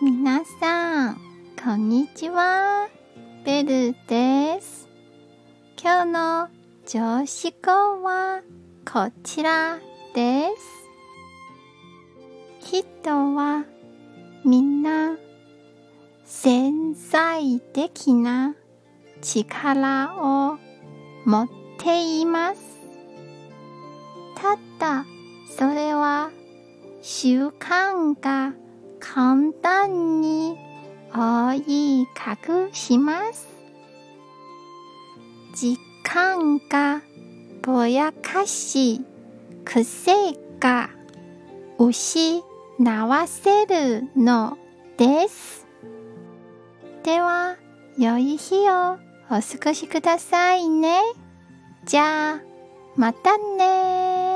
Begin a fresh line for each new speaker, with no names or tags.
皆さん、こんにちは。ベルです。今日の上司語はこちらです。人はみんな潜在的な力を持っています。ただ、それは習慣が簡単に追い隠します。時間がぼやかし、癖が失わせるのです。では、良い日をお過ごしくださいね。じゃあ、またね